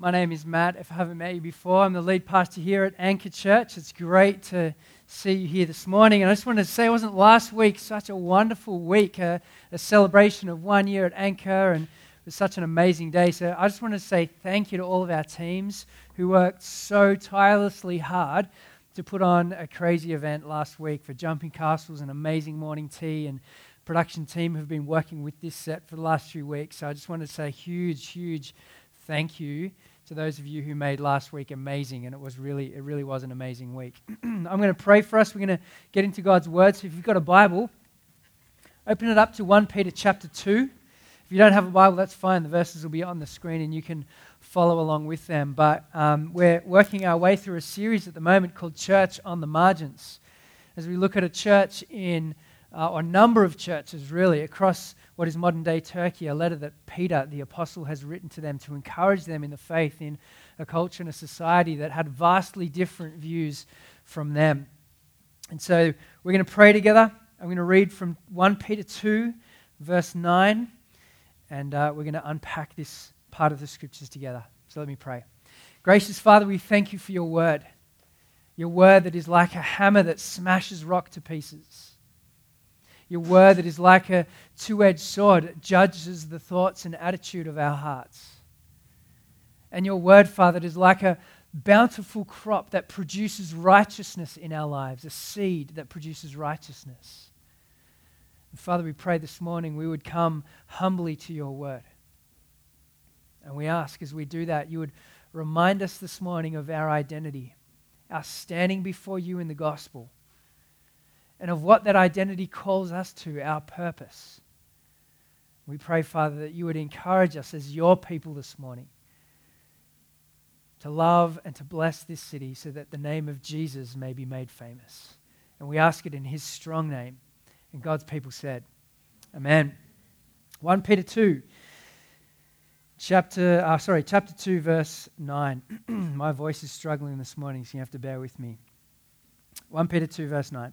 My name is Matt. If I haven't met you before, I'm the lead pastor here at Anchor Church. It's great to see you here this morning. And I just wanted to say, wasn't last week such a wonderful week, a, a celebration of one year at Anchor, and it was such an amazing day. So I just want to say thank you to all of our teams who worked so tirelessly hard to put on a crazy event last week for Jumping Castles, and amazing morning tea, and production team have been working with this set for the last few weeks. So I just want to say huge, huge thank you to those of you who made last week amazing, and it was really, it really was an amazing week. I'm going to pray for us. We're going to get into God's word. So if you've got a Bible, open it up to 1 Peter chapter 2. If you don't have a Bible, that's fine. The verses will be on the screen, and you can follow along with them. But um, we're working our way through a series at the moment called Church on the Margins, as we look at a church in, uh, or a number of churches really across what is modern day Turkey, a letter that Peter, the apostle, has written to them to encourage them in the faith in a culture and a society that had vastly different views from them. And so we're going to pray together. I'm going to read from 1 Peter 2, verse 9, and uh, we're going to unpack this part of the scriptures together. So let me pray. Gracious Father, we thank you for your word, your word that is like a hammer that smashes rock to pieces your word that is like a two edged sword, it judges the thoughts and attitude of our hearts. And your word, Father, is like a bountiful crop that produces righteousness in our lives, a seed that produces righteousness. And Father, we pray this morning we would come humbly to your word. And we ask as we do that, you would remind us this morning of our identity, our standing before you in the gospel and of what that identity calls us to, our purpose. We pray, Father, that you would encourage us as your people this morning to love and to bless this city so that the name of Jesus may be made famous. And we ask it in his strong name. And God's people said, Amen. 1 Peter 2, chapter, uh, sorry, chapter 2, verse 9. My voice is struggling this morning, so you have to bear with me. 1 Peter 2, verse 9.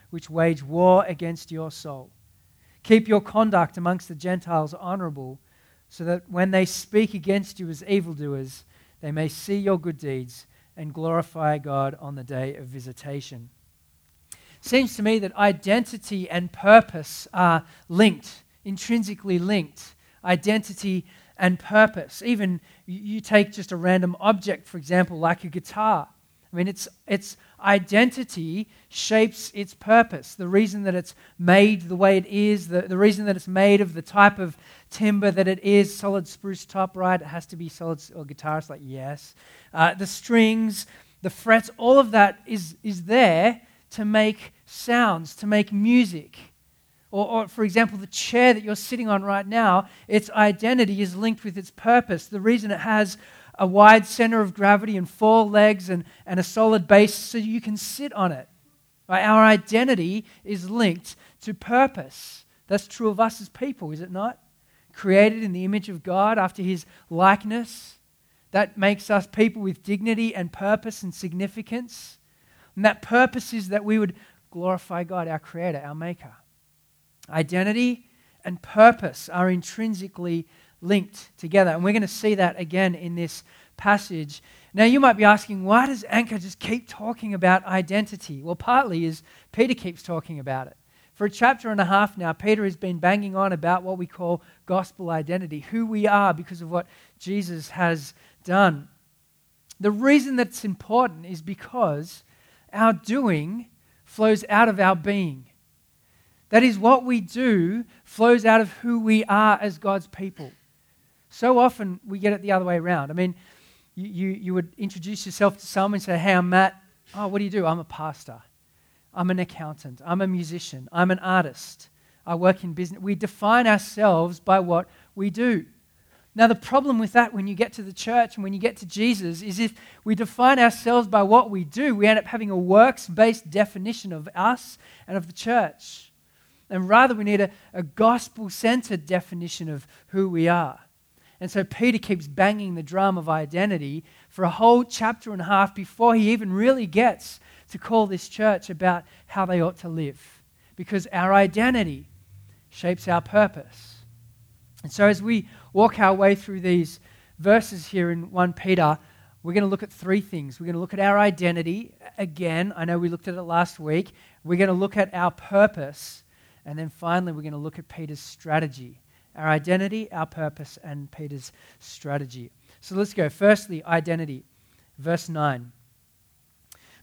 which wage war against your soul. Keep your conduct amongst the Gentiles honorable, so that when they speak against you as evildoers, they may see your good deeds and glorify God on the day of visitation. Seems to me that identity and purpose are linked, intrinsically linked. Identity and purpose. Even you take just a random object, for example, like a guitar. I mean, its, its identity shapes its purpose. The reason that it's made the way it is, the, the reason that it's made of the type of timber that it is, solid spruce top, right? It has to be solid, or guitarist, like, yes. Uh, the strings, the frets, all of that is, is there to make sounds, to make music. Or, or, for example, the chair that you're sitting on right now, its identity is linked with its purpose. The reason it has a wide center of gravity and four legs and, and a solid base so you can sit on it. Right? Our identity is linked to purpose. That's true of us as people, is it not? Created in the image of God after his likeness. That makes us people with dignity and purpose and significance. And that purpose is that we would glorify God, our Creator, our Maker. Identity and purpose are intrinsically linked together. And we're going to see that again in this passage. Now, you might be asking, why does Anchor just keep talking about identity? Well, partly is Peter keeps talking about it. For a chapter and a half now, Peter has been banging on about what we call gospel identity, who we are because of what Jesus has done. The reason that's important is because our doing flows out of our being. That is, what we do flows out of who we are as God's people. So often we get it the other way around. I mean, you, you, you would introduce yourself to someone and say, Hey, I'm Matt. Oh, what do you do? I'm a pastor. I'm an accountant. I'm a musician. I'm an artist. I work in business. We define ourselves by what we do. Now, the problem with that when you get to the church and when you get to Jesus is if we define ourselves by what we do, we end up having a works based definition of us and of the church. And rather, we need a, a gospel centered definition of who we are. And so Peter keeps banging the drum of identity for a whole chapter and a half before he even really gets to call this church about how they ought to live. Because our identity shapes our purpose. And so as we walk our way through these verses here in 1 Peter, we're going to look at three things. We're going to look at our identity. Again, I know we looked at it last week. We're going to look at our purpose. And then finally, we're going to look at Peter's strategy our identity, our purpose, and Peter's strategy. So let's go. Firstly, identity. Verse 9.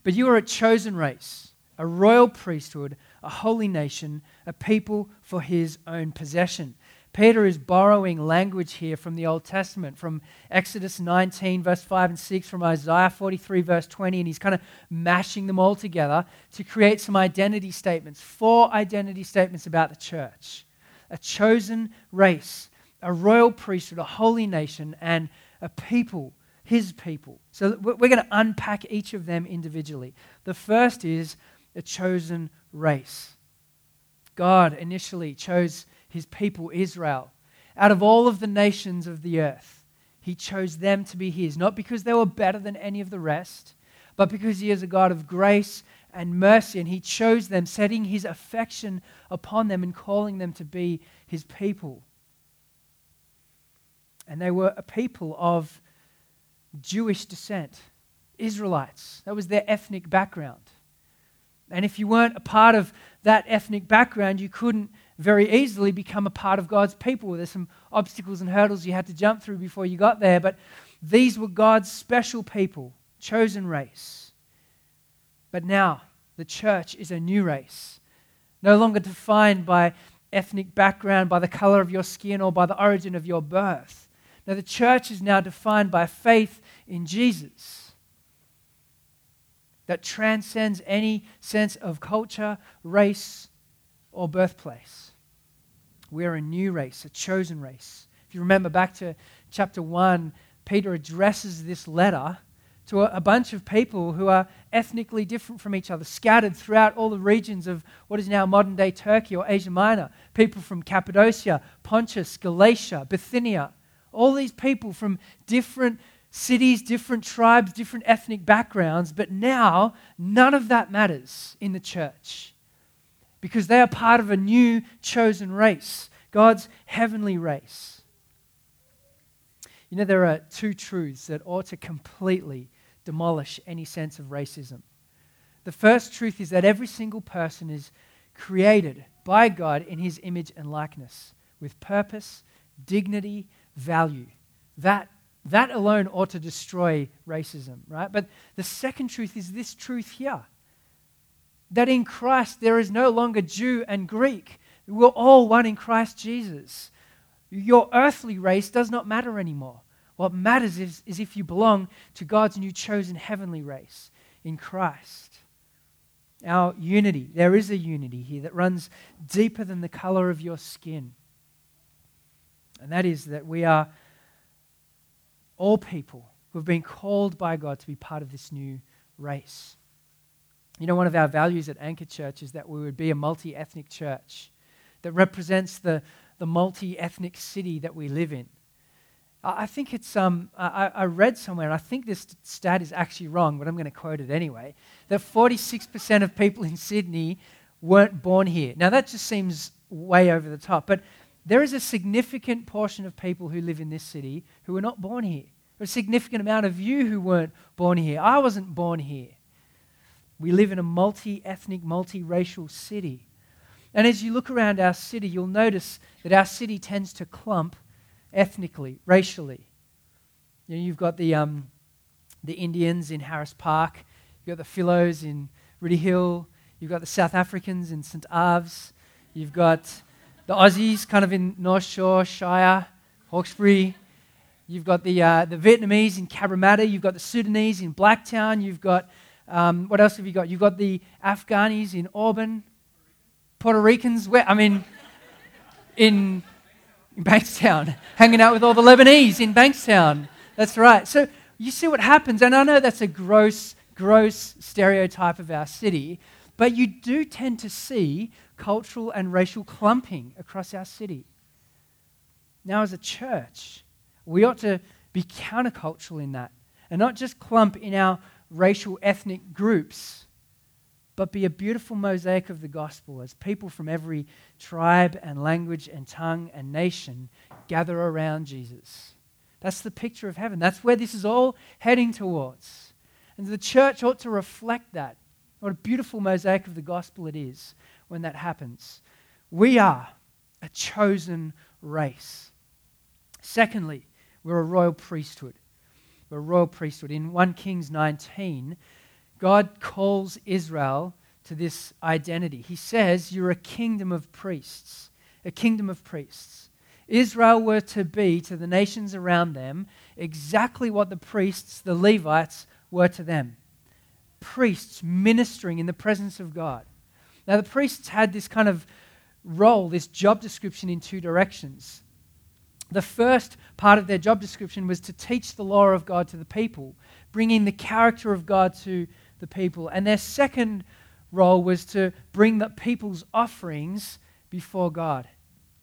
But you are a chosen race, a royal priesthood, a holy nation, a people for his own possession Peter is borrowing language here from the Old Testament, from Exodus 19, verse 5 and 6, from Isaiah 43, verse 20, and he's kind of mashing them all together to create some identity statements, four identity statements about the church a chosen race, a royal priesthood, a holy nation, and a people, his people. So we're going to unpack each of them individually. The first is a chosen race. God initially chose his people, Israel. Out of all of the nations of the earth, he chose them to be his, not because they were better than any of the rest, but because he is a God of grace and mercy, and he chose them, setting his affection upon them and calling them to be his people. And they were a people of Jewish descent, Israelites. That was their ethnic background. And if you weren't a part of that ethnic background, you couldn't very easily become a part of God's people. There's some obstacles and hurdles you had to jump through before you got there, but these were God's special people, chosen race. But now, the church is a new race, no longer defined by ethnic background, by the color of your skin, or by the origin of your birth. Now, the church is now defined by faith in Jesus that transcends any sense of culture, race, or birthplace. We're a new race, a chosen race. If you remember back to chapter 1, Peter addresses this letter to a, a, bunch of people who are ethnically different from each other, scattered throughout all the regions of what is now modern day Turkey or Asia Minor. People from Cappadocia, Pontus, Galatia, Bithynia. All these people from different cities, different tribes, different ethnic backgrounds, but now none of that matters in the church because they are part of a new chosen race, God's heavenly race. You know, there are two truths that ought to completely demolish any sense of racism. The first truth is that every single person is created by God in his image and likeness with purpose, dignity, value. That, that alone ought to destroy racism, right? But the second truth is this truth here that in Christ there is no longer Jew and Greek. We're all one in Christ Jesus. Your earthly race does not matter anymore. What matters is, is if you belong to God's new chosen heavenly race in Christ. Our unity, there is a unity here that runs deeper than the color of your skin. And that is that we are all people who have been called by God to be part of this new race. You know, one of our values at Anchor Church is that we would be a multi ethnic church that represents the, the multi ethnic city that we live in. I think it's, um, I, I read somewhere, and I think this stat is actually wrong, but I'm going to quote it anyway, that 46% of people in Sydney weren't born here. Now, that just seems way over the top, but there is a significant portion of people who live in this city who were not born here. There's a significant amount of you who weren't born here. I wasn't born here. We live in a multi ethnic, multi-racial city. And as you look around our city, you'll notice that our city tends to clump ethnically, racially. You know, you've got the, um, the Indians in Harris Park, you've got the Philos in Rooty Hill, you've got the South Africans in St. Ives, you've got the Aussies kind of in North Shore, Shire, Hawkesbury, you've got the, uh, the Vietnamese in Cabramatta, you've got the Sudanese in Blacktown, you've got um, what else have you got? You've got the Afghanis in Auburn, Puerto Ricans. Where, I mean, in Bankstown, hanging out with all the Lebanese in Bankstown. That's right. So you see what happens, and I know that's a gross, gross stereotype of our city, but you do tend to see cultural and racial clumping across our city. Now, as a church, we ought to be countercultural in that and not just clump in our racial ethnic groups, but be a beautiful mosaic of the gospel as people from every tribe and language and tongue and nation gather around Jesus. That's the picture of heaven. That's where this is all heading towards. And the church ought to reflect that. What a beautiful mosaic of the gospel it is when that happens. We are a chosen race. Secondly, we're a royal priesthood. We're a royal priesthood. In 1 Kings 19, God calls Israel to this identity. He says, You're a kingdom of priests. A kingdom of priests. Israel were to be to the nations around them exactly what the priests, the Levites, were to them priests ministering in the presence of God. Now, the priests had this kind of role, this job description in two directions. The first part of their job description was to teach the law of God to the people, bringing the character of God to the people. And their second role was to bring the people's offerings before God.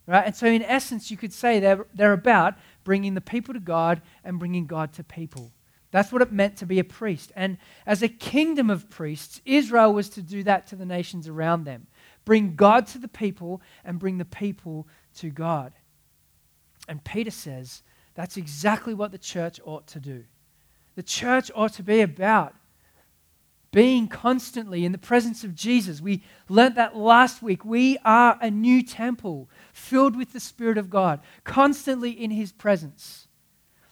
Right? And so, in essence, you could say they're, they're about bringing the people to God and bringing God to people. That's what it meant to be a priest. And as a kingdom of priests, Israel was to do that to the nations around them bring God to the people and bring the people to God. And Peter says that's exactly what the church ought to do. The church ought to be about being constantly in the presence of Jesus. We learnt that last week. We are a new temple filled with the Spirit of God, constantly in His presence.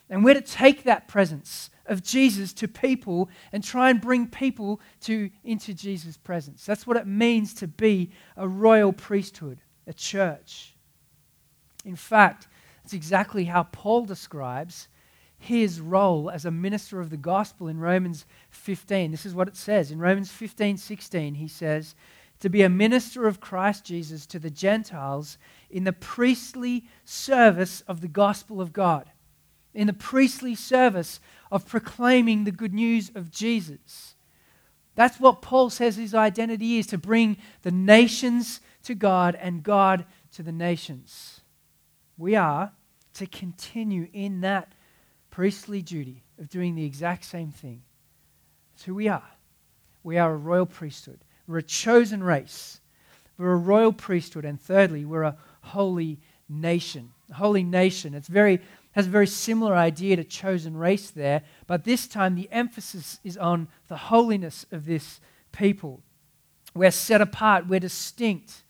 And we're to take that presence of Jesus to people and try and bring people to, into Jesus' presence. That's what it means to be a royal priesthood, a church. In fact, it's exactly how Paul describes his role as a minister of the gospel in Romans 15. This is what it says. In Romans 15 16, he says, To be a minister of Christ Jesus to the Gentiles in the priestly service of the gospel of God, in the priestly service of proclaiming the good news of Jesus. That's what Paul says his identity is to bring the nations to God and God to the nations. We are to continue in that priestly duty of doing the exact same thing. That's who we are. We are a royal priesthood. We're a chosen race. We're a royal priesthood. And thirdly, we're a holy nation. A holy nation. It's very has a very similar idea to chosen race there, but this time the emphasis is on the holiness of this people. We're set apart, we're distinct.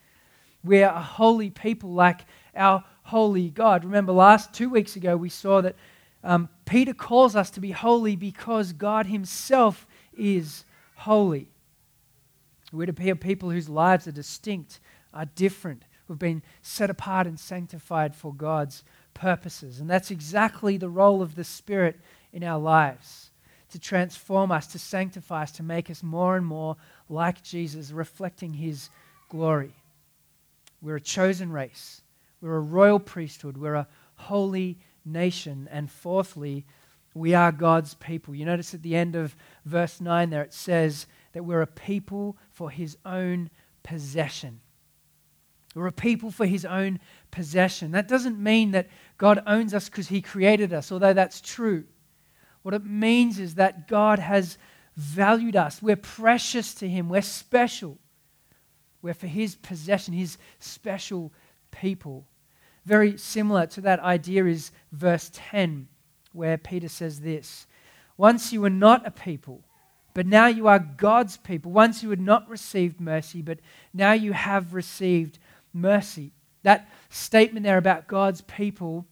We're a holy people like our holy God. Remember, last two weeks ago, we saw that um, Peter calls us to be holy because God Himself is holy. We're to be a people whose lives are distinct, are different. We've been set apart and sanctified for God's purposes. And that's exactly the role of the Spirit in our lives to transform us, to sanctify us, to make us more and more like Jesus, reflecting His glory. We're a chosen race, we're a royal priesthood, we're a holy nation. And fourthly, we are God's people. You notice at the end of verse 9 there it says that we're a people for his own possession. We're a people for his own possession. That doesn't mean that God owns us because he created us, although that's true. What it means is that God has valued us. We're precious to him. We're special. We're for his possession, his special people. Very similar to that idea is verse 10, where Peter says this Once you were not a people, but now you are God's people. Once you had not received mercy, but now you have received mercy. That statement there about God's people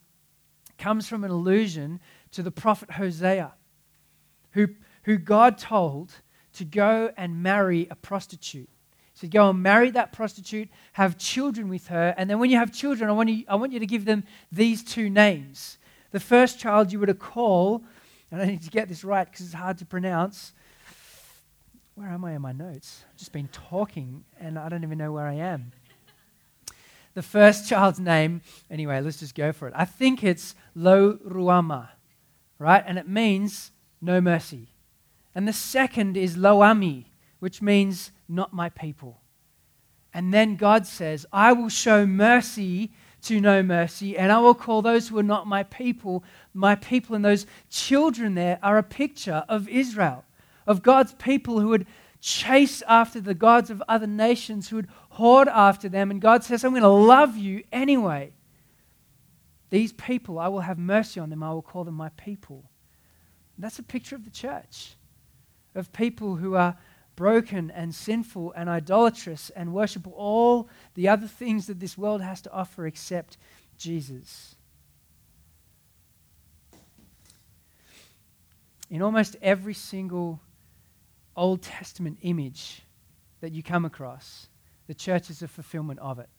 comes from an allusion to the prophet Hosea, who, who God told to go and marry a prostitute. So go and marry that prostitute, have children with her, and then when you have children, I want you, I want you to give them these two names. The first child you were to call, and I need to get this right because it's hard to pronounce. Where am I in my notes? I've just been talking and I don't even know where I am. the first child's name, anyway, let's just go for it. I think it's Lo Ruhamah, right? And it means no mercy. And the second is Lo Ammi, which means not my people. And then God says, I will show mercy to no mercy, and I will call those who are not my people my people. And those children there are a picture of Israel, of God's people who would chase after the gods of other nations, who would hoard after them. And God says, I'm going to love you anyway. These people, I will have mercy on them, I will call them my people. And that's a picture of the church, of people who are broken and sinful and idolatrous and worship all the other things that this world has to offer except Jesus. In almost every single Old Testament image that you come across, the church is a fulfillment of it.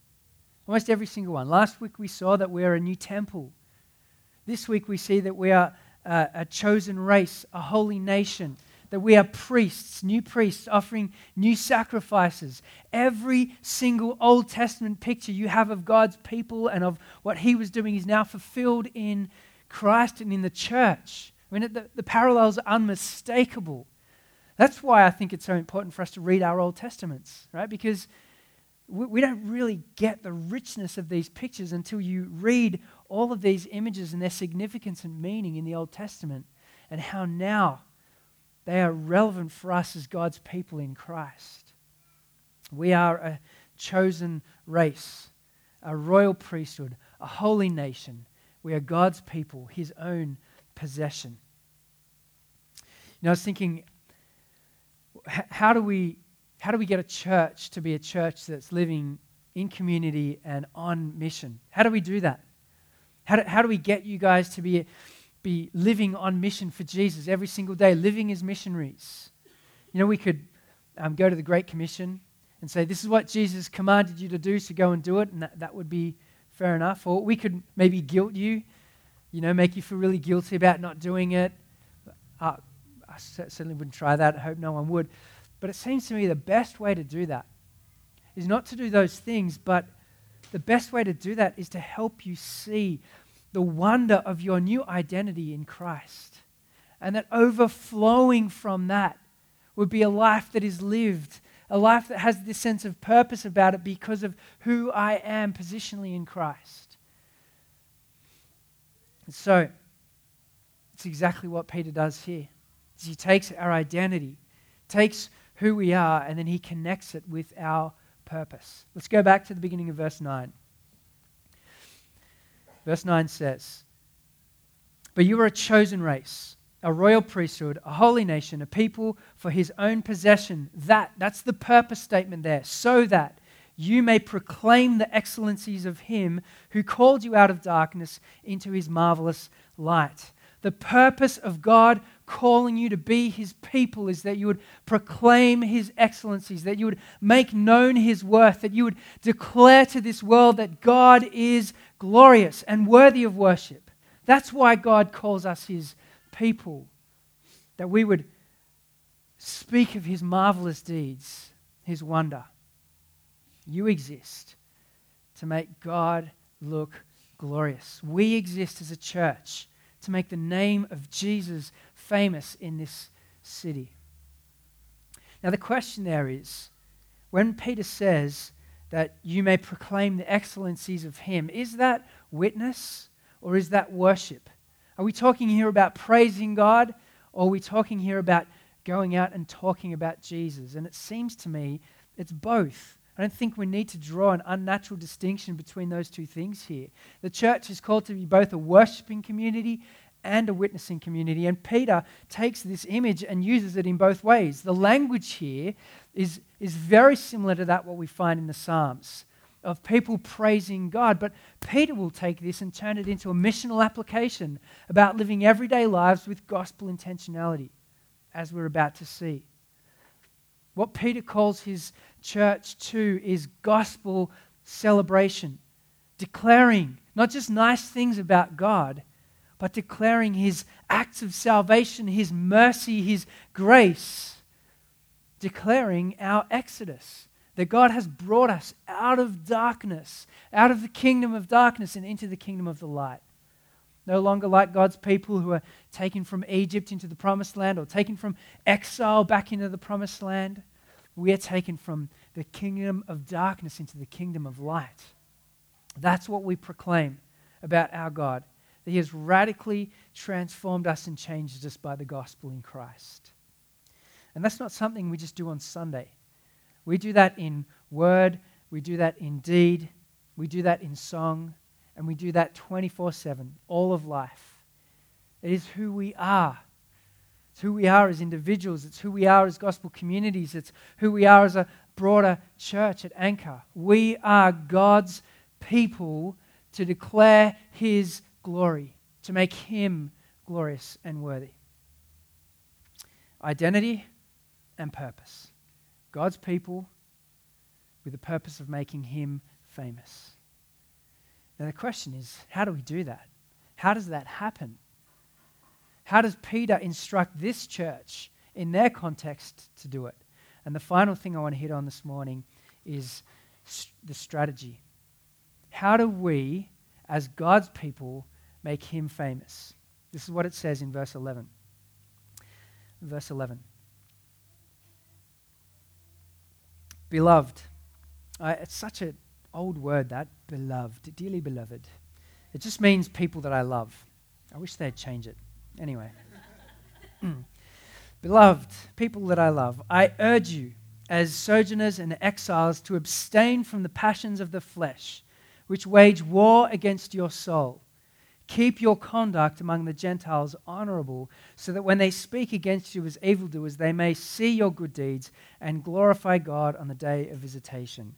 Almost every single one. Last week we saw that we are a new temple. This week we see that we are a chosen race, a holy nation, that we are priests, new priests, offering new sacrifices. Every single Old Testament picture you have of God's people and of what He was doing is now fulfilled in Christ and in the church. I mean, the, the parallels are unmistakable. That's why I think it's so important for us to read our Old Testaments, right? Because we, we don't really get the richness of these pictures until you read all of these images and their significance and meaning in the Old Testament and how now they are relevant for us as God's people in Christ. We are a chosen race, a royal priesthood, a holy nation. We are God's people, His own possession. You know, I was thinking, how do we, how do we get a church to be a church that's living in community and on mission? How do we do that? How do, how do we get you guys to be be living on mission for Jesus every single day, living as missionaries. You know, we could um, go to the Great Commission and say, This is what Jesus commanded you to do, so go and do it, and that, that would be fair enough. Or we could maybe guilt you, you know, make you feel really guilty about not doing it. Uh, I certainly wouldn't try that. I hope no one would. But it seems to me the best way to do that is not to do those things, but the best way to do that is to help you see the wonder of your new identity in Christ. And that overflowing from that would be a life that is lived, a life that has this sense of purpose about it because of who I am positionally in Christ. And so, it's exactly what Peter does here. He takes our identity, takes who we are, and then he connects it with our purpose. Let's go back to the beginning of verse 9. Verse 9 says, But you are a chosen race, a royal priesthood, a holy nation, a people for his own possession. That, that's the purpose statement there, so that you may proclaim the excellencies of him who called you out of darkness into his marvelous light. The purpose of God calling you to be his people is that you would proclaim his excellencies, that you would make known his worth, that you would declare to this world that God is glorious and worthy of worship. That's why God calls us his people, that we would speak of his marvelous deeds, his wonder. You exist to make God look glorious. We exist as a church to make the name of Jesus famous in this city. Now, the question there is when Peter says, that you may proclaim the excellencies of Him. Is that witness or is that worship? Are we talking here about praising God or are we talking here about going out and talking about Jesus? And it seems to me it's both. I don't think we need to draw an unnatural distinction between those two things here. The church is called to be both a worshiping community and a witnessing community. And Peter takes this image and uses it in both ways. The language here is, is very similar to that what we find in the Psalms of people praising God. But Peter will take this and turn it into a missional application about living everyday lives with gospel intentionality, as we're about to see. What Peter calls his church too is gospel celebration, declaring not just nice things about God, but declaring his acts of salvation, his mercy, his grace declaring our exodus, That God has brought us out of darkness, out of the kingdom of darkness, and into the kingdom of the light. No longer like God's people who are taken from Egypt into the promised land or taken from exile back into the promised land. We are taken from the kingdom of darkness into the kingdom of light. That's what we proclaim about our God, that He has radically transformed us and changed us by the gospel in Christ. And that's not something we just do on Sunday. We do that in word, we do that in deed, we do that in song, and we do that 24 7, all of life. It is who we are. It's who we are as individuals. It's who we are as gospel communities. It's who we are as a broader church at Anchor. We are God's people to declare His glory, to make Him glorious and worthy. Identity and purpose. God's people with the purpose of making Him famous. Now, the question is how do we do that? How does that happen? How does Peter instruct this church in their context to do it? And the final thing I want to hit on this morning is the strategy. How do we, as God's people, make him famous? This is what it says in verse 11. Verse 11. Beloved. It's such an old word, that, beloved, dearly beloved. It just means people that I love. I wish they'd change it. Anyway. Beloved, people that I love, I urge you, as sojourners and exiles, to abstain from the passions of the flesh, which wage war against your soul. Keep your conduct among the Gentiles honorable, so that when they speak against you as evildoers, they may see your good deeds and glorify God on the day of visitation.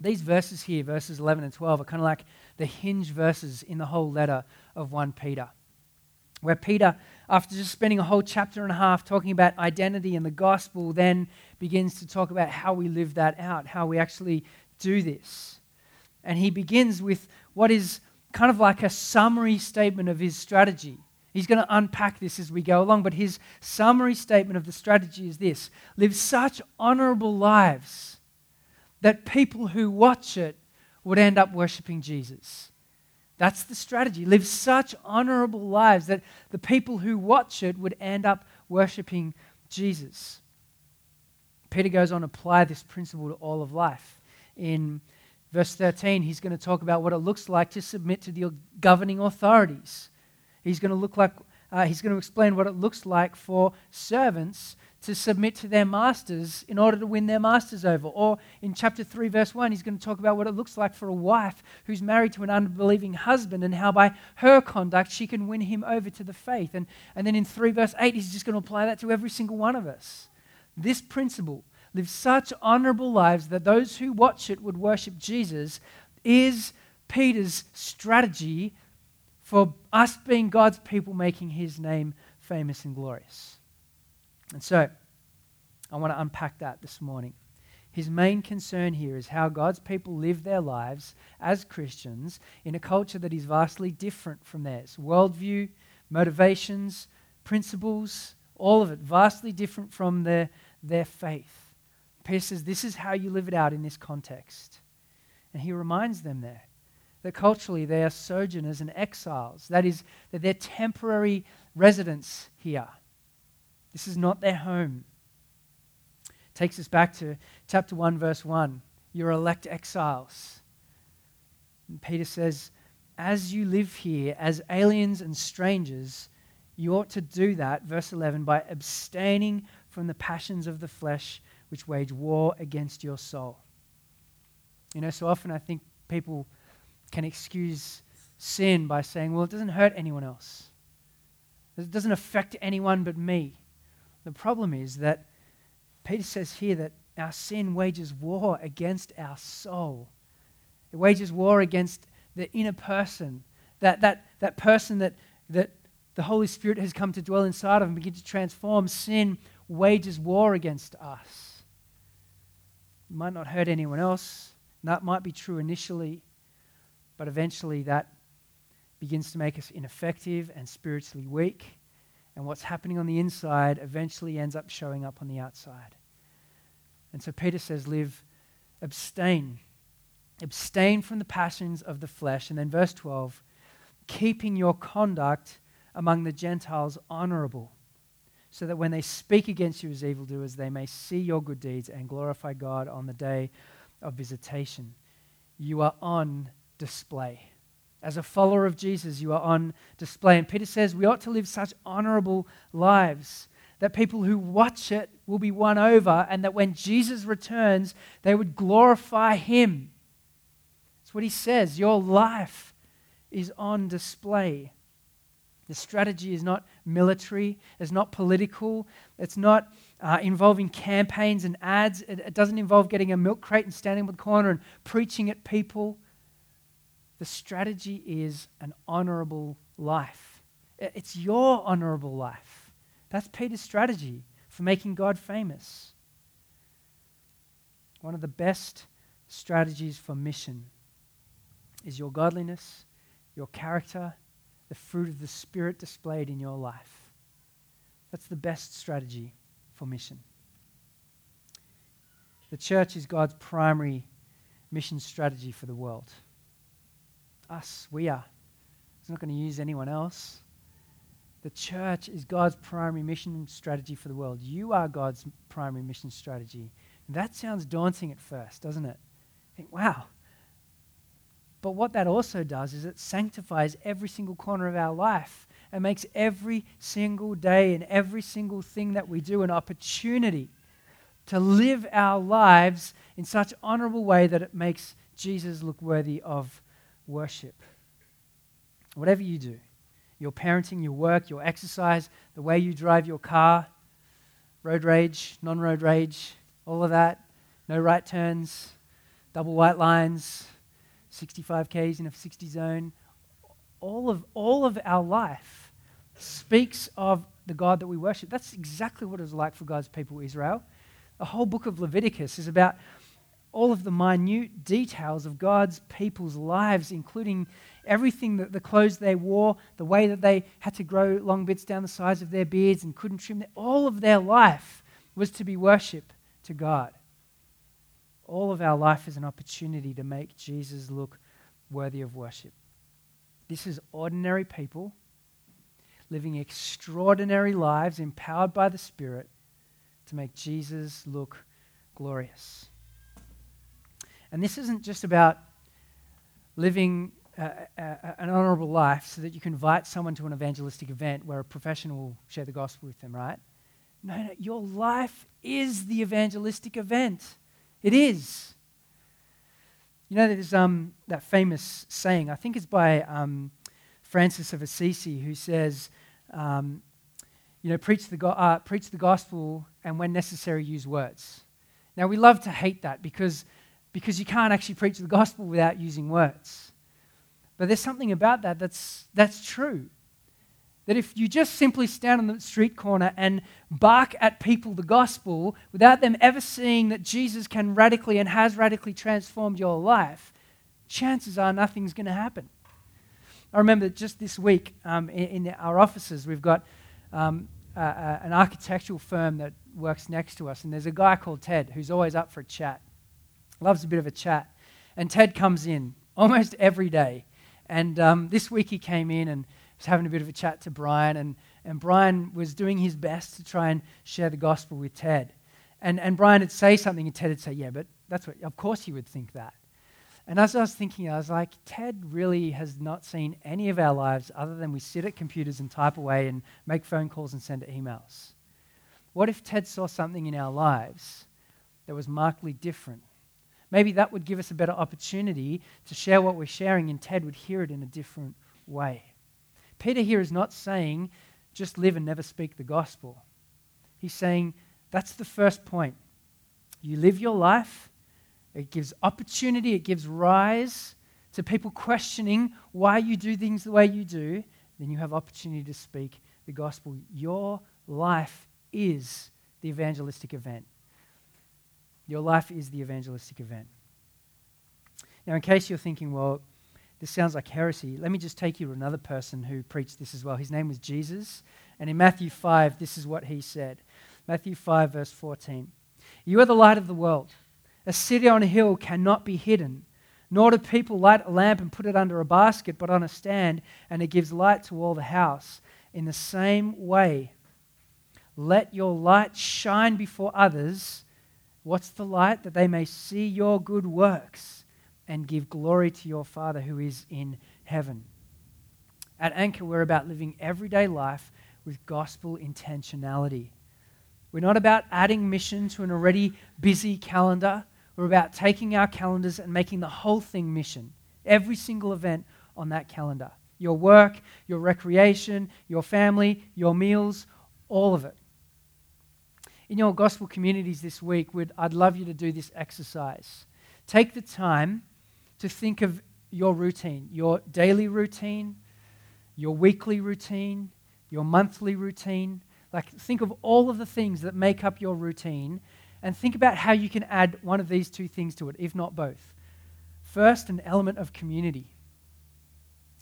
These verses here, verses 11 and 12, are kind of like the hinge verses in the whole letter of 1 Peter where Peter, after just spending a whole chapter and a half talking about identity and the gospel, then begins to talk about how we live that out, how we actually do this. And he begins with what is kind of like a summary statement of his strategy. He's going to unpack this as we go along, but his summary statement of the strategy is this live such honorable lives that people who watch it would end up worshiping Jesus. That's the strategy. Live such honorable lives that the people who watch it would end up worshiping Jesus. Peter goes on to apply this principle to all of life. In verse 13, he's going to talk about what it looks like to submit to the governing authorities. He's going to look like uh, he's going to explain what it looks like for servants to submit to their masters in order to win their masters over. Or in chapter 3, verse 1, he's going to talk about what it looks like for a wife who's married to an unbelieving husband and how by her conduct she can win him over to the faith. And, and then in 3, verse 8, he's just going to apply that to every single one of us. This principle, live such honorable lives that those who watch it would worship Jesus, is Peter's strategy for us being God's people, making his name famous and glorious. And so, I want to unpack that this morning. His main concern here is how God's people live their lives as Christians in a culture that is vastly different from theirs. Worldview, motivations, principles, all of it vastly different from their, their faith. Peter says this is how you live it out in this context. And he reminds them there that culturally they are sojourners and exiles. That is, that they're temporary residents here. This is not their home. Takes us back to chapter 1, verse 1. You're elect exiles. And Peter says, as you live here as aliens and strangers, you ought to do that, verse 11, by abstaining from the passions of the flesh which wage war against your soul. You know, so often I think people can excuse sin by saying, well, it doesn't hurt anyone else, it doesn't affect anyone but me. The problem is that Peter says here that our sin wages war against our soul. It wages war against the inner person, that, that, that person that, that the Holy Spirit has come to dwell inside of and begin to transform. Sin wages war against us. It might not hurt anyone else. That might be true initially, but eventually that begins to make us ineffective and spiritually weak and what's happening on the inside eventually ends up showing up on the outside. And so Peter says, live, abstain. Abstain from the passions of the flesh. And then verse 12, keeping your conduct among the Gentiles honorable, so that when they speak against you as evildoers, they may see your good deeds and glorify God on the day of visitation. You are on display. As a follower of Jesus, you are on display. And Peter says we ought to live such honorable lives that people who watch it will be won over, and that when Jesus returns, they would glorify him. That's what he says. Your life is on display. The strategy is not military, it's not political, it's not uh, involving campaigns and ads, it, it doesn't involve getting a milk crate and standing in the corner and preaching at people. The strategy is an honorable life. It's your honorable life. That's Peter's strategy for making God famous. One of the best strategies for mission is your godliness, your character, the fruit of the Spirit displayed in your life. That's the best strategy for mission. The church is God's primary mission strategy for the world. Us, we are. He's not going to use anyone else. The church is God's primary mission strategy for the world. You are God's primary mission strategy. That sounds daunting at first, doesn't it? think, wow, but what that also does is it sanctifies every single corner of our life and makes every single day and every single thing that we do an opportunity to live our lives in such honorable way that it makes Jesus look worthy of worship. Whatever you do, your parenting, your work, your exercise, the way you drive your car, road rage, non road rage, all of that, no right turns, double white lines, 65 Ks in a 60 zone. All of, all of our life speaks of the God that we worship. That's exactly what it was like for God's people, Israel. The whole book of Leviticus is about all of the minute details of God's people's lives, including everything that the clothes they wore, the way that they had to grow long bits down the sides of their beards and couldn't trim them. All of their life was to be worship to God. All of our life is an opportunity to make Jesus look worthy of worship. This is ordinary people living extraordinary lives empowered by the Spirit to make Jesus look glorious. And this isn't just about living uh, uh, an honorable life so that you can invite someone to an evangelistic event where a professional will share the gospel with them, right? No, no, your life is the evangelistic event. It is. You know, there's um, that famous saying, I think it's by um, Francis of Assisi, who says, um, you know, preach the, go- uh, preach the gospel and when necessary, use words. Now, we love to hate that because, because you can't actually preach the gospel without using words. But there's something about that that's, that's true. That if you just simply stand on the street corner and bark at people the gospel without them ever seeing that Jesus can radically and has radically transformed your life, chances are nothing's going to happen. I remember just this week um, in, in, our offices, we've got um, an architectural firm that works next to us, and there's a guy called Ted who's always up for a chat, loves a bit of a chat. And Ted comes in almost every day. And um, this week he came in and was having a bit of a chat to Brian, and, and Brian was doing his best to try and share the gospel with Ted. And, and Brian would say something, and Ted would say, Yeah, but that's what, of course you would think that. And as I was thinking, I was like, Ted really has not seen any of our lives other than we sit at computers and type away and make phone calls and send emails. What if Ted saw something in our lives that was markedly different? Maybe that would give us a better opportunity to share what we're sharing, and Ted would hear it in a different way. Peter here is not saying just live and never speak the gospel. He's saying that's the first point. You live your life, it gives opportunity, it gives rise to people questioning why you do things the way you do. Then you have opportunity to speak the gospel. Your life is the evangelistic event. Your life is the evangelistic event. Now, in case you're thinking, well, this sounds like heresy. Let me just take you to another person who preached this as well. His name was Jesus. And in Matthew 5, this is what he said Matthew 5, verse 14. You are the light of the world. A city on a hill cannot be hidden. Nor do people light a lamp and put it under a basket, but on a stand, and it gives light to all the house. In the same way, let your light shine before others. What's the light? That they may see your good works and give glory to your Father who is in heaven. At Anchor, we're about living everyday life with gospel intentionality. We're not about adding mission to an already busy calendar. We're about taking our calendars and making the whole thing mission. Every single event on that calendar your work, your recreation, your family, your meals, all of it. In your gospel communities this week, I'd love you to do this exercise. Take the time to think of your routine, your daily routine, your weekly routine, your monthly routine. Like, think of all of the things that make up your routine and think about how you can add one of these two things to it, if not both. First, an element of community.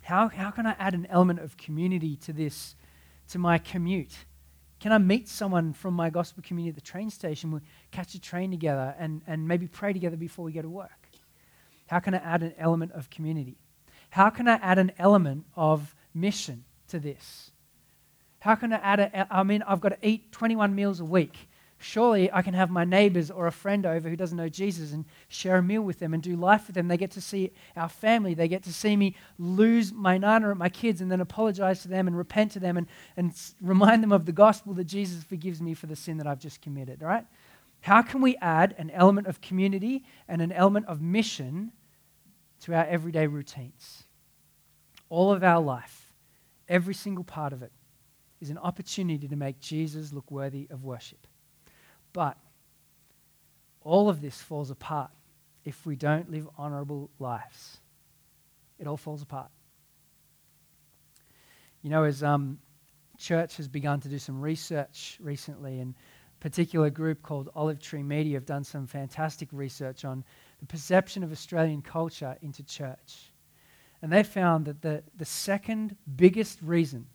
How, how can I add an element of community to this, to my commute? Can I meet someone from my gospel community at the train station? We'll catch a train together and, and maybe pray together before we go to work. How can I add an element of community? How can I add an element of mission to this? How can I add a, I mean, I've got to eat 21 meals a week. Surely I can have my neighbors or a friend over who doesn't know Jesus and share a meal with them and do life with them. They get to see our family. They get to see me lose my nana at my kids and then apologize to them and repent to them and, and remind them of the gospel that Jesus forgives me for the sin that I've just committed, right? How can we add an element of community and an element of mission to our everyday routines? All of our life, every single part of it, is an opportunity to make Jesus look worthy of worship. But all of this falls apart if we don't live honorable lives. It all falls apart. You know, as um, church has begun to do some research recently, and a particular group called Olive Tree Media have done some fantastic research on the perception of Australian culture into church. And they found that the, the second biggest reason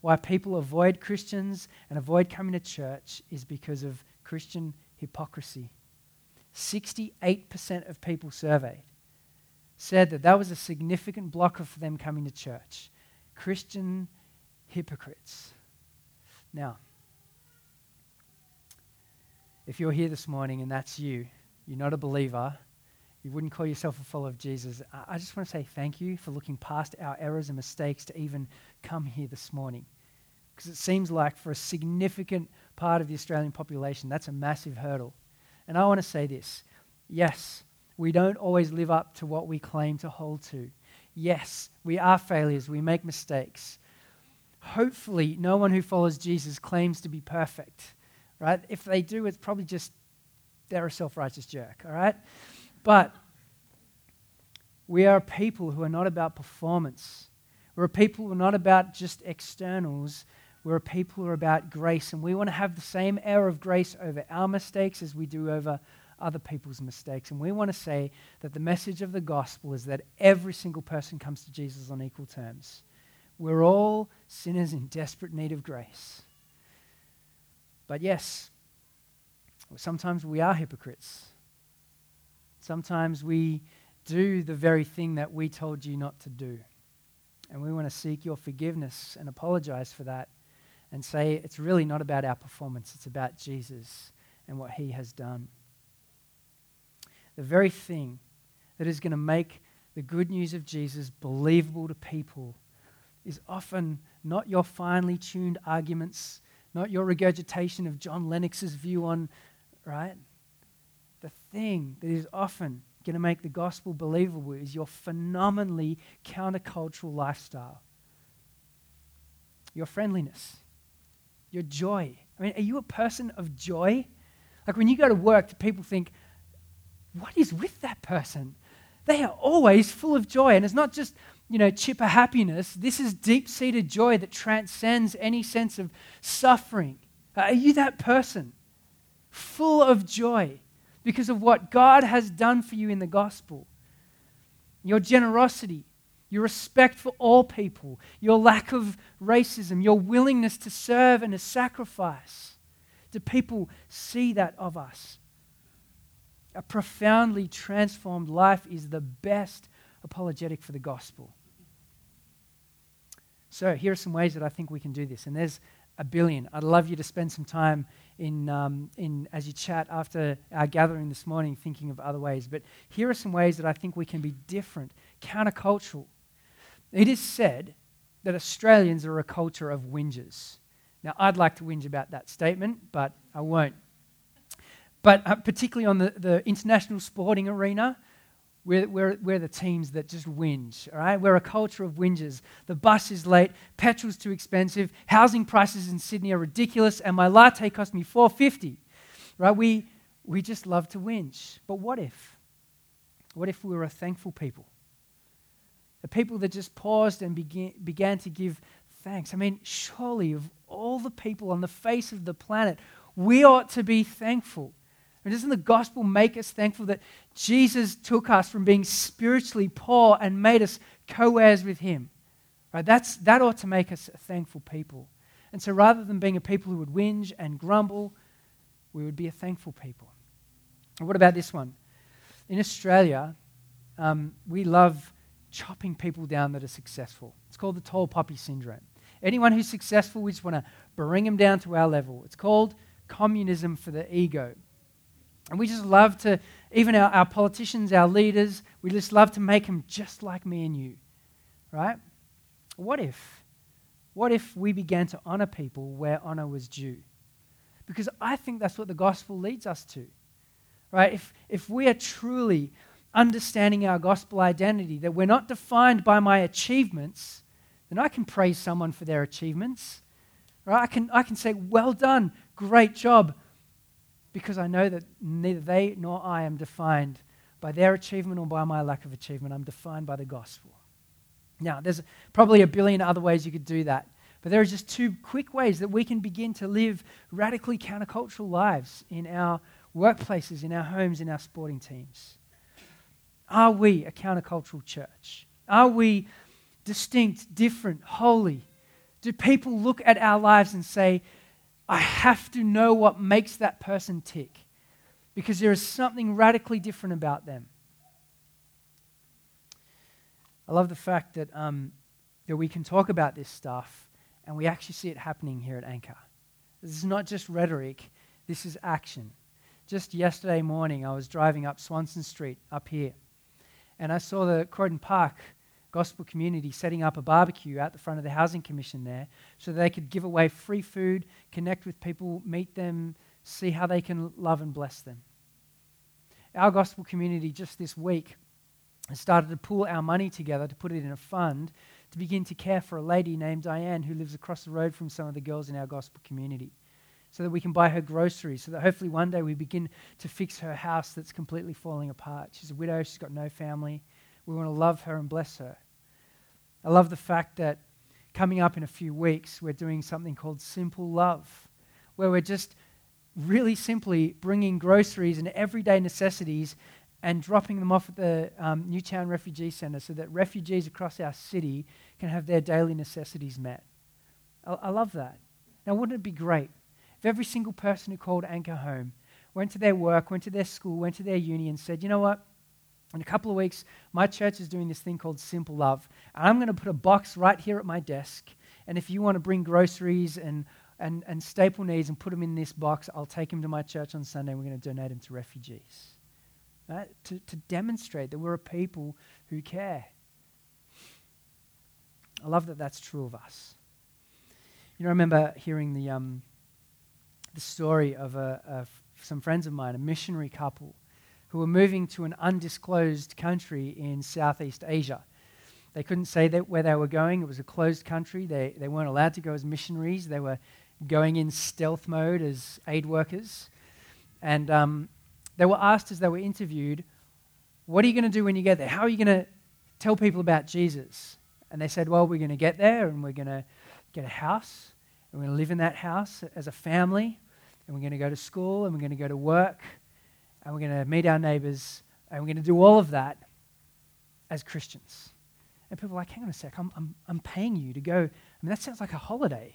why people avoid Christians and avoid coming to church is because of Christian hypocrisy. 68% of people surveyed said that that was a significant blocker for them coming to church. Christian hypocrites. Now, if you're here this morning and that's you, you're not a believer, you wouldn't call yourself a follower of Jesus, I just want to say thank you for looking past our errors and mistakes to even come here this morning. Because it seems like for a significant part of the Australian population. That's a massive hurdle. And I want to say this yes, we don't always live up to what we claim to hold to. Yes, we are failures, we make mistakes. Hopefully, no one who follows Jesus claims to be perfect, right? If they do, it's probably just they're a self righteous jerk, all right? But we are people who are not about performance. We're a people who are not about just externals, we're a people who are about grace, and we want to have the same air of grace over our mistakes as we do over other people's mistakes. And we want to say that the message of the gospel is that every single person comes to Jesus on equal terms. We're all sinners in desperate need of grace. But yes, sometimes we are hypocrites. Sometimes we do the very thing that we told you not to do. And we want to seek your forgiveness and apologize for that and say it's really not about our performance, it's about Jesus and what he has done. The very thing that is going to make the good news of Jesus believable to people is often not your finely tuned arguments, not your regurgitation of John Lennox's view on, right? The thing that is often going to make the gospel believable is your phenomenally countercultural lifestyle, your friendliness, your joy. I mean, are you a person of joy? Like when you go to work, people think, what is with that person? They are always full of joy. And it's not just, you know, chipper happiness. This is deep seated joy that transcends any sense of suffering. Uh, are you that person? Full of joy because of what God has done for you in the gospel. Your generosity, your respect for all people, your lack of racism, your willingness to serve and to sacrifice. Do people see that of us? A profoundly transformed life is the best apologetic for the gospel. So, here are some ways that I think we can do this. And there's a billion. I'd love you to spend some time in, um, in, as you chat after our gathering this morning thinking of other ways. But here are some ways that I think we can be different, countercultural. It is said that Australians are a culture of whingers. Now, I'd like to whinge about that statement, but I won't. But uh, particularly on the, the international sporting arena, we're, we're, we're the teams that just whinge, all right? We're a culture of whingers. The bus is late, petrol's too expensive, housing prices in Sydney are ridiculous, and my latte cost me 450 right? We, we just love to whinge. But what if? What if we were a thankful people? A people that just paused and began, began to give thanks. I mean, surely of all the people on the face of the planet, we ought to be thankful and doesn't the gospel make us thankful that Jesus took us from being spiritually poor and made us co heirs with him? Right? That's, that ought to make us a thankful people. And so rather than being a people who would whinge and grumble, we would be a thankful people. What about this one? In Australia, um, we love chopping people down that are successful. It's called the tall poppy syndrome. Anyone who's successful, we just want to bring them down to our level. It's called communism for the ego. And we just love to, even our, our politicians, our leaders, we just love to make them just like me and you. Right? What if? What if we began to honor people where honor was due? Because I think that's what the gospel leads us to. Right? If, if we are truly understanding our gospel identity, that we're not defined by my achievements, then I can praise someone for their achievements. Right? I can, I can say, well done, great job because I know that neither they nor I am defined by their achievement or by my lack of achievement. I'm defined by the gospel. Now, there's probably a billion other ways you could do that, but there are just two quick ways that we can begin to live radically countercultural lives in our workplaces, in our homes, in our sporting teams. Are we a countercultural church? Are we distinct, different, holy? Do people look at our lives and say, I have to know what makes that person tick because there is something radically different about them. I love the fact that, um, that we can talk about this stuff and we actually see it happening here at Anchor. This is not just rhetoric, this is action. Just yesterday morning, I was driving up Swanson Street up here, and I saw the Croydon Park gospel community setting up a barbecue out the front of the Housing Commission there so they could give away free food, connect with people, meet them, see how they can love and bless them. Our gospel community just this week started to pool our money together to put it in a fund to begin to care for a lady named Diane who lives across the road from some of the girls in our gospel community so that we can buy her groceries, so that hopefully one day we begin to fix her house that's completely falling apart. She's a widow, she's got no family. We want to love her and bless her. I love the fact that coming up in a few weeks, we're doing something called Simple Love, where we're just really simply bringing groceries and everyday necessities and dropping them off at the um, Newtown Refugee Centre so that refugees across our city can have their daily necessities met. I, I love that. Now, wouldn't it be great if every single person who called Anchor home went to their work, went to their school, went to their uni, and said, you know what? In a couple of weeks, my church is doing this thing called Simple Love. And I'm going to put a box right here at my desk. And if you want to bring groceries and, and, and staple needs and put them in this box, I'll take them to my church on Sunday and we're going to donate them to refugees. Right? To, to demonstrate that we're a people who care. I love that that's true of us. You know, I remember hearing the, um, the story of a, a, some friends of mine, a missionary couple who were moving to an undisclosed country in Southeast Asia. They couldn't say that where they were going. It was a closed country. They, they weren't allowed to go as missionaries. They were going in stealth mode as aid workers. And um, they were asked as they were interviewed, What are you going to do when you get there? How are you going to tell people about Jesus? And they said, Well, we're going to get there and we're going to get a house. We're going to live in that house as a family. And we're going to go to school and we're going to go to work and we're going to meet our neighbors, and we're going to do all of that as Christians. And people are like, hang on a sec, I'm, I'm, I'm paying you to go. I mean, that sounds like a holiday,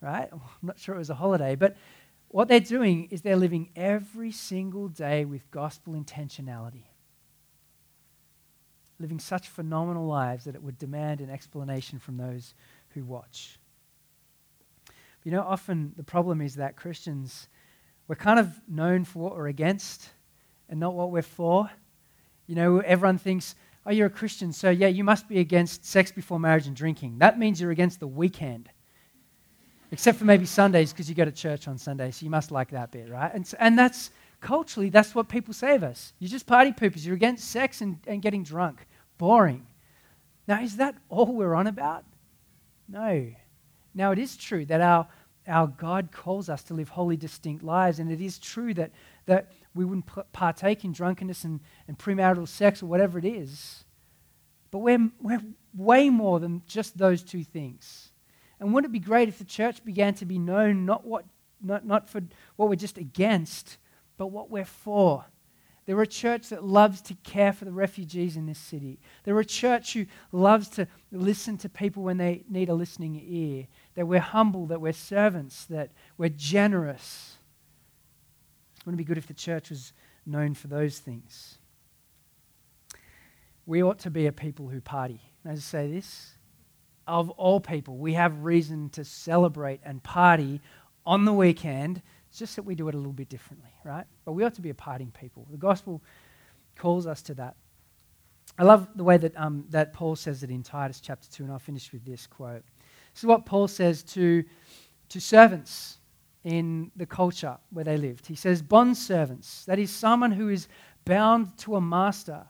right? I'm not sure it was a holiday, but what they're doing is they're living every single day with gospel intentionality. Living such phenomenal lives that it would demand an explanation from those who watch. You know, often the problem is that Christians, we're kind of known for what we're against and not what we're for. You know, everyone thinks, oh, you're a Christian, so yeah, you must be against sex before marriage and drinking. That means you're against the weekend. Except for maybe Sundays, because you go to church on Sundays, so you must like that bit, right? And, and that's culturally, that's what people say of us. You're just party poopers. You're against sex and, and getting drunk. Boring. Now, is that all we're on about? No. Now, it is true that our, our God calls us to live holy, distinct lives, and it is true that, that we wouldn't partake in drunkenness and, and premarital sex or whatever it is. But we're, we're way more than just those two things. And wouldn't it be great if the church began to be known not, what, not, not for what we're just against, but what we're for? They're a church that loves to care for the refugees in this city. They're a church who loves to listen to people when they need a listening ear. That we're humble, that we're servants, that we're generous. Wouldn't it be good if the church was known for those things? We ought to be a people who party. I just say this? Of all people, we have reason to celebrate and party on the weekend it's just that we do it a little bit differently, right? But we ought to be a parting people. The gospel calls us to that. I love the way that, um, that Paul says it in Titus chapter 2, and I'll finish with this quote. This is what Paul says to, to servants in the culture where they lived. He says, Bond servants, that is, someone who is bound to a master,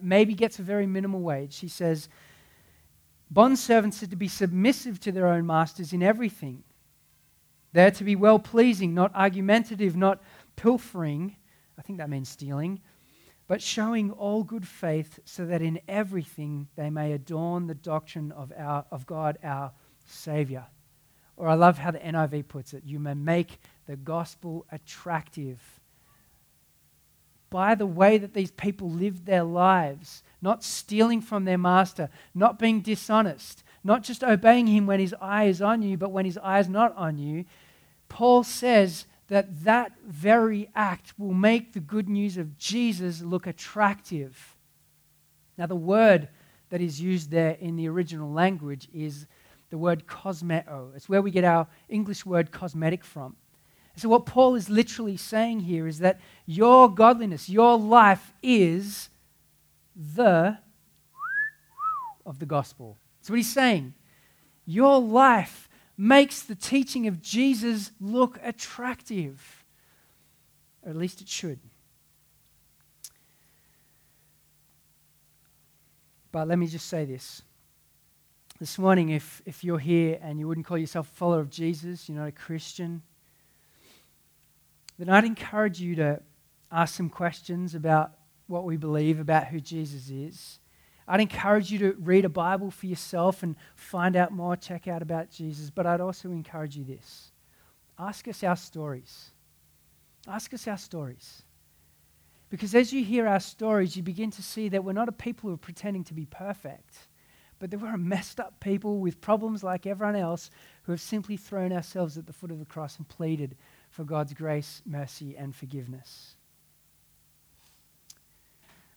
maybe gets a very minimal wage. He says, Bond servants are to be submissive to their own masters in everything they're to be well pleasing, not argumentative, not pilfering. I think that means stealing. But showing all good faith so that in everything they may adorn the doctrine of, our, of God, our Savior. Or I love how the NIV puts it you may make the gospel attractive by the way that these people lived their lives, not stealing from their master, not being dishonest, not just obeying him when his eye is on you, but when his eye is not on you, Paul says that that very act will make the good news of Jesus look attractive. Now, the word that is used there in the original language is the word cosmeto. It's where we get our English word cosmetic from. So, what Paul is literally saying here is that your godliness, your life is the of the gospel. That's what he's saying. Your life makes the teaching of Jesus look attractive. Or at least it should. But let me just say this. This morning, if, if you're here and you wouldn't call yourself a follower of Jesus, you're not a Christian, then I'd encourage you to ask some questions about what we believe about who Jesus is. I'd encourage you to read a Bible for yourself and find out more, check out about Jesus. But I'd also encourage you this ask us our stories. Ask us our stories. Because as you hear our stories, you begin to see that we're not a people who are pretending to be perfect, but that we're messed up people with problems like everyone else who have simply thrown ourselves at the foot of the cross and pleaded for God's grace, mercy, and forgiveness.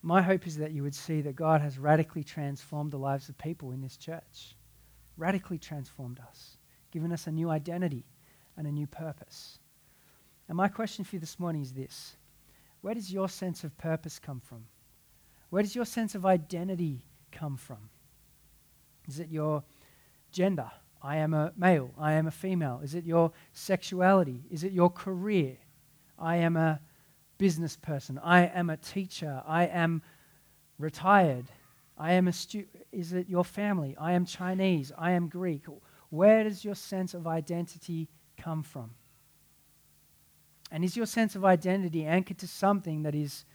My hope is that you would see that God has radically transformed the lives of people in this church. Radically transformed us, given us a new identity and a new purpose. And my question for you this morning is this Where does your sense of purpose come from? Where does your sense of identity come from? Is it your gender? I am a male. I am a female. Is it your sexuality? Is it your career? I am a business person. I am a teacher. I am retired. I am a student. Is it your family? I am Chinese. I am Greek. Where does your sense of identity come from? And is your sense of identity anchored to something that is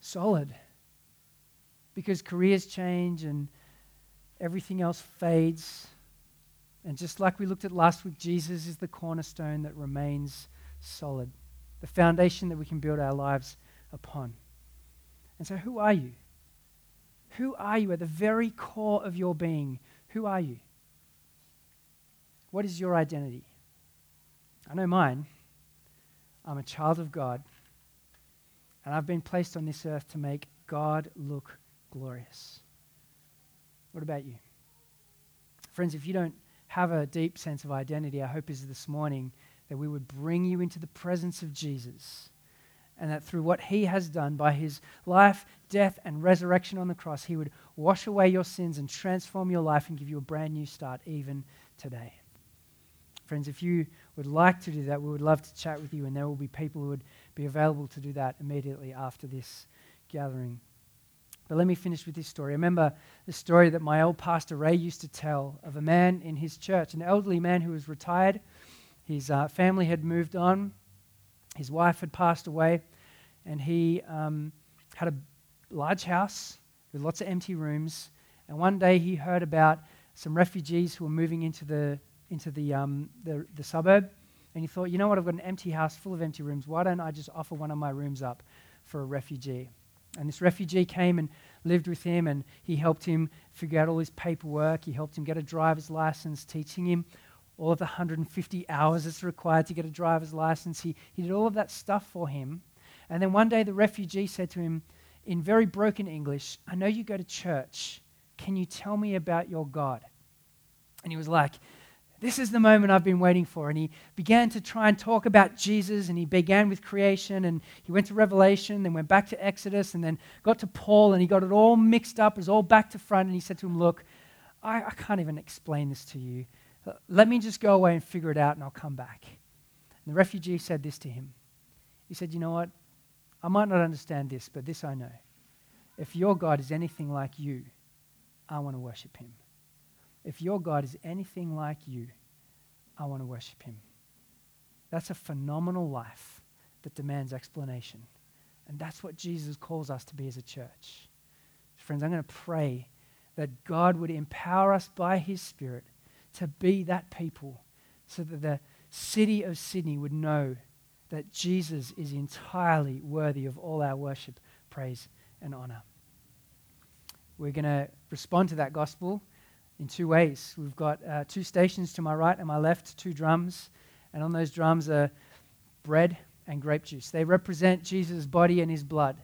solid? Because careers change and everything else fades. And just like we looked at last week, Jesus is the cornerstone that remains solid the foundation that we can build our lives upon. And so, who are you? Who are you at the very core of your being? Who are you? What is your identity? I know mine. I'm a child of God, and I've been placed on this earth to make God look glorious. What about you? Friends, if you don't have a deep sense of identity, our hope is this morning that we would bring you into the presence of Jesus and that through what he has done by his life, death, and resurrection on the cross, he would wash away your sins and transform your life and give you a brand new start even today. Friends, if you would like to do that, we would love to chat with you, and there will be people who would be available to do that immediately after this gathering. But let me finish with this story. I remember the story that my old pastor Ray used to tell of a man in his church, an elderly man who was retired. His uh, family had moved on, his wife had passed away, and he um, had a large house with lots of empty rooms. And one day he heard about some refugees who were moving into the, into the, um, the, the suburb. And he thought, you know what, I've got an empty house full of empty rooms. Why don't I just offer one of my rooms up for a refugee? And this refugee came and lived with him, and he helped him figure out all his paperwork. He helped him get a driver's license, teaching him all of the 150 hours that's required to get a driver's license. He, he did all of that stuff for him. And then one day the refugee said to him in very broken English, I know you go to church. Can you tell me about your God? And he was like, This is the moment I've been waiting for. And he began to try and talk about Jesus, and he began with creation, and he went to Revelation, then went back to Exodus, and then got to Paul, and he got it all mixed up. It was all back to front. And he said to him, Look, I, I can't even explain this to you. Let me just go away and figure it out, and I'll come back. And the refugee said this to him. He said, You know what? I might not understand this, but this I know. If your God is anything like you, I want to worship him. If your God is anything like you, I want to worship him. That's a phenomenal life that demands explanation. And that's what Jesus calls us to be as a church. Friends, I'm going to pray that God would empower us by his Spirit to be that people so that the city of Sydney would know that Jesus is entirely worthy of all our worship, praise, and honor. We're going to respond to that gospel in two ways. We've got uh, two stations to my right and my left, two drums, and on those drums are bread and grape juice. They represent Jesus' body and his blood.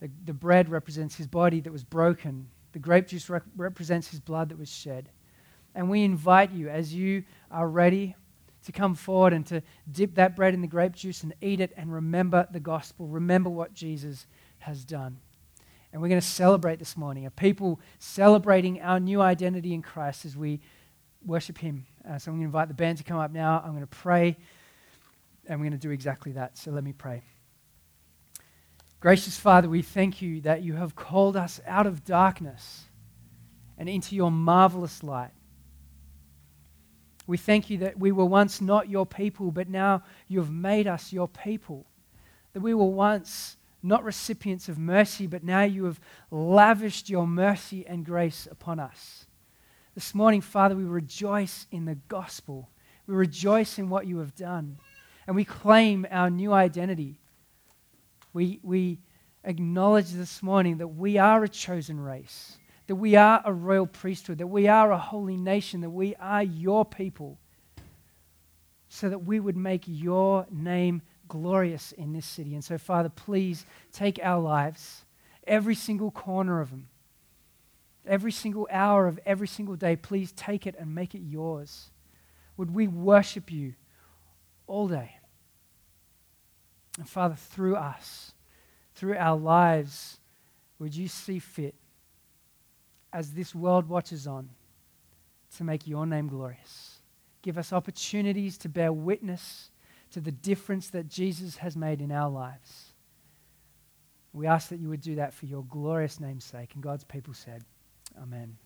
The, the bread represents his body that was broken, the grape juice rep- represents his blood that was shed. And we invite you, as you are ready, to come forward and to dip that bread in the grape juice and eat it and remember the gospel. Remember what Jesus has done. And we're going to celebrate this morning, a people celebrating our new identity in Christ as we worship Him. Uh, so I'm going to invite the band to come up now. I'm going to pray, and we're going to do exactly that. So let me pray. Gracious Father, we thank you that you have called us out of darkness and into your marvelous light. We thank you that we were once not your people, but now you have made us your people. That we were once not recipients of mercy, but now you have lavished your mercy and grace upon us. This morning, Father, we rejoice in the gospel. We rejoice in what you have done. And we claim our new identity. We, we acknowledge this morning that we are a chosen race that we are a royal priesthood, that we are a holy nation, that we are your people, so that we would make your name glorious in this city. And so, Father, please take our lives, every single corner of them, every single hour of every single day, please take it and make it yours. Would we worship you all day? And Father, through us, through our lives, would you see fit as this world watches on to make your name glorious. Give us opportunities to bear witness to the difference that Jesus has made in our lives. We ask that you would do that for your glorious name's sake. And God's people said, Amen.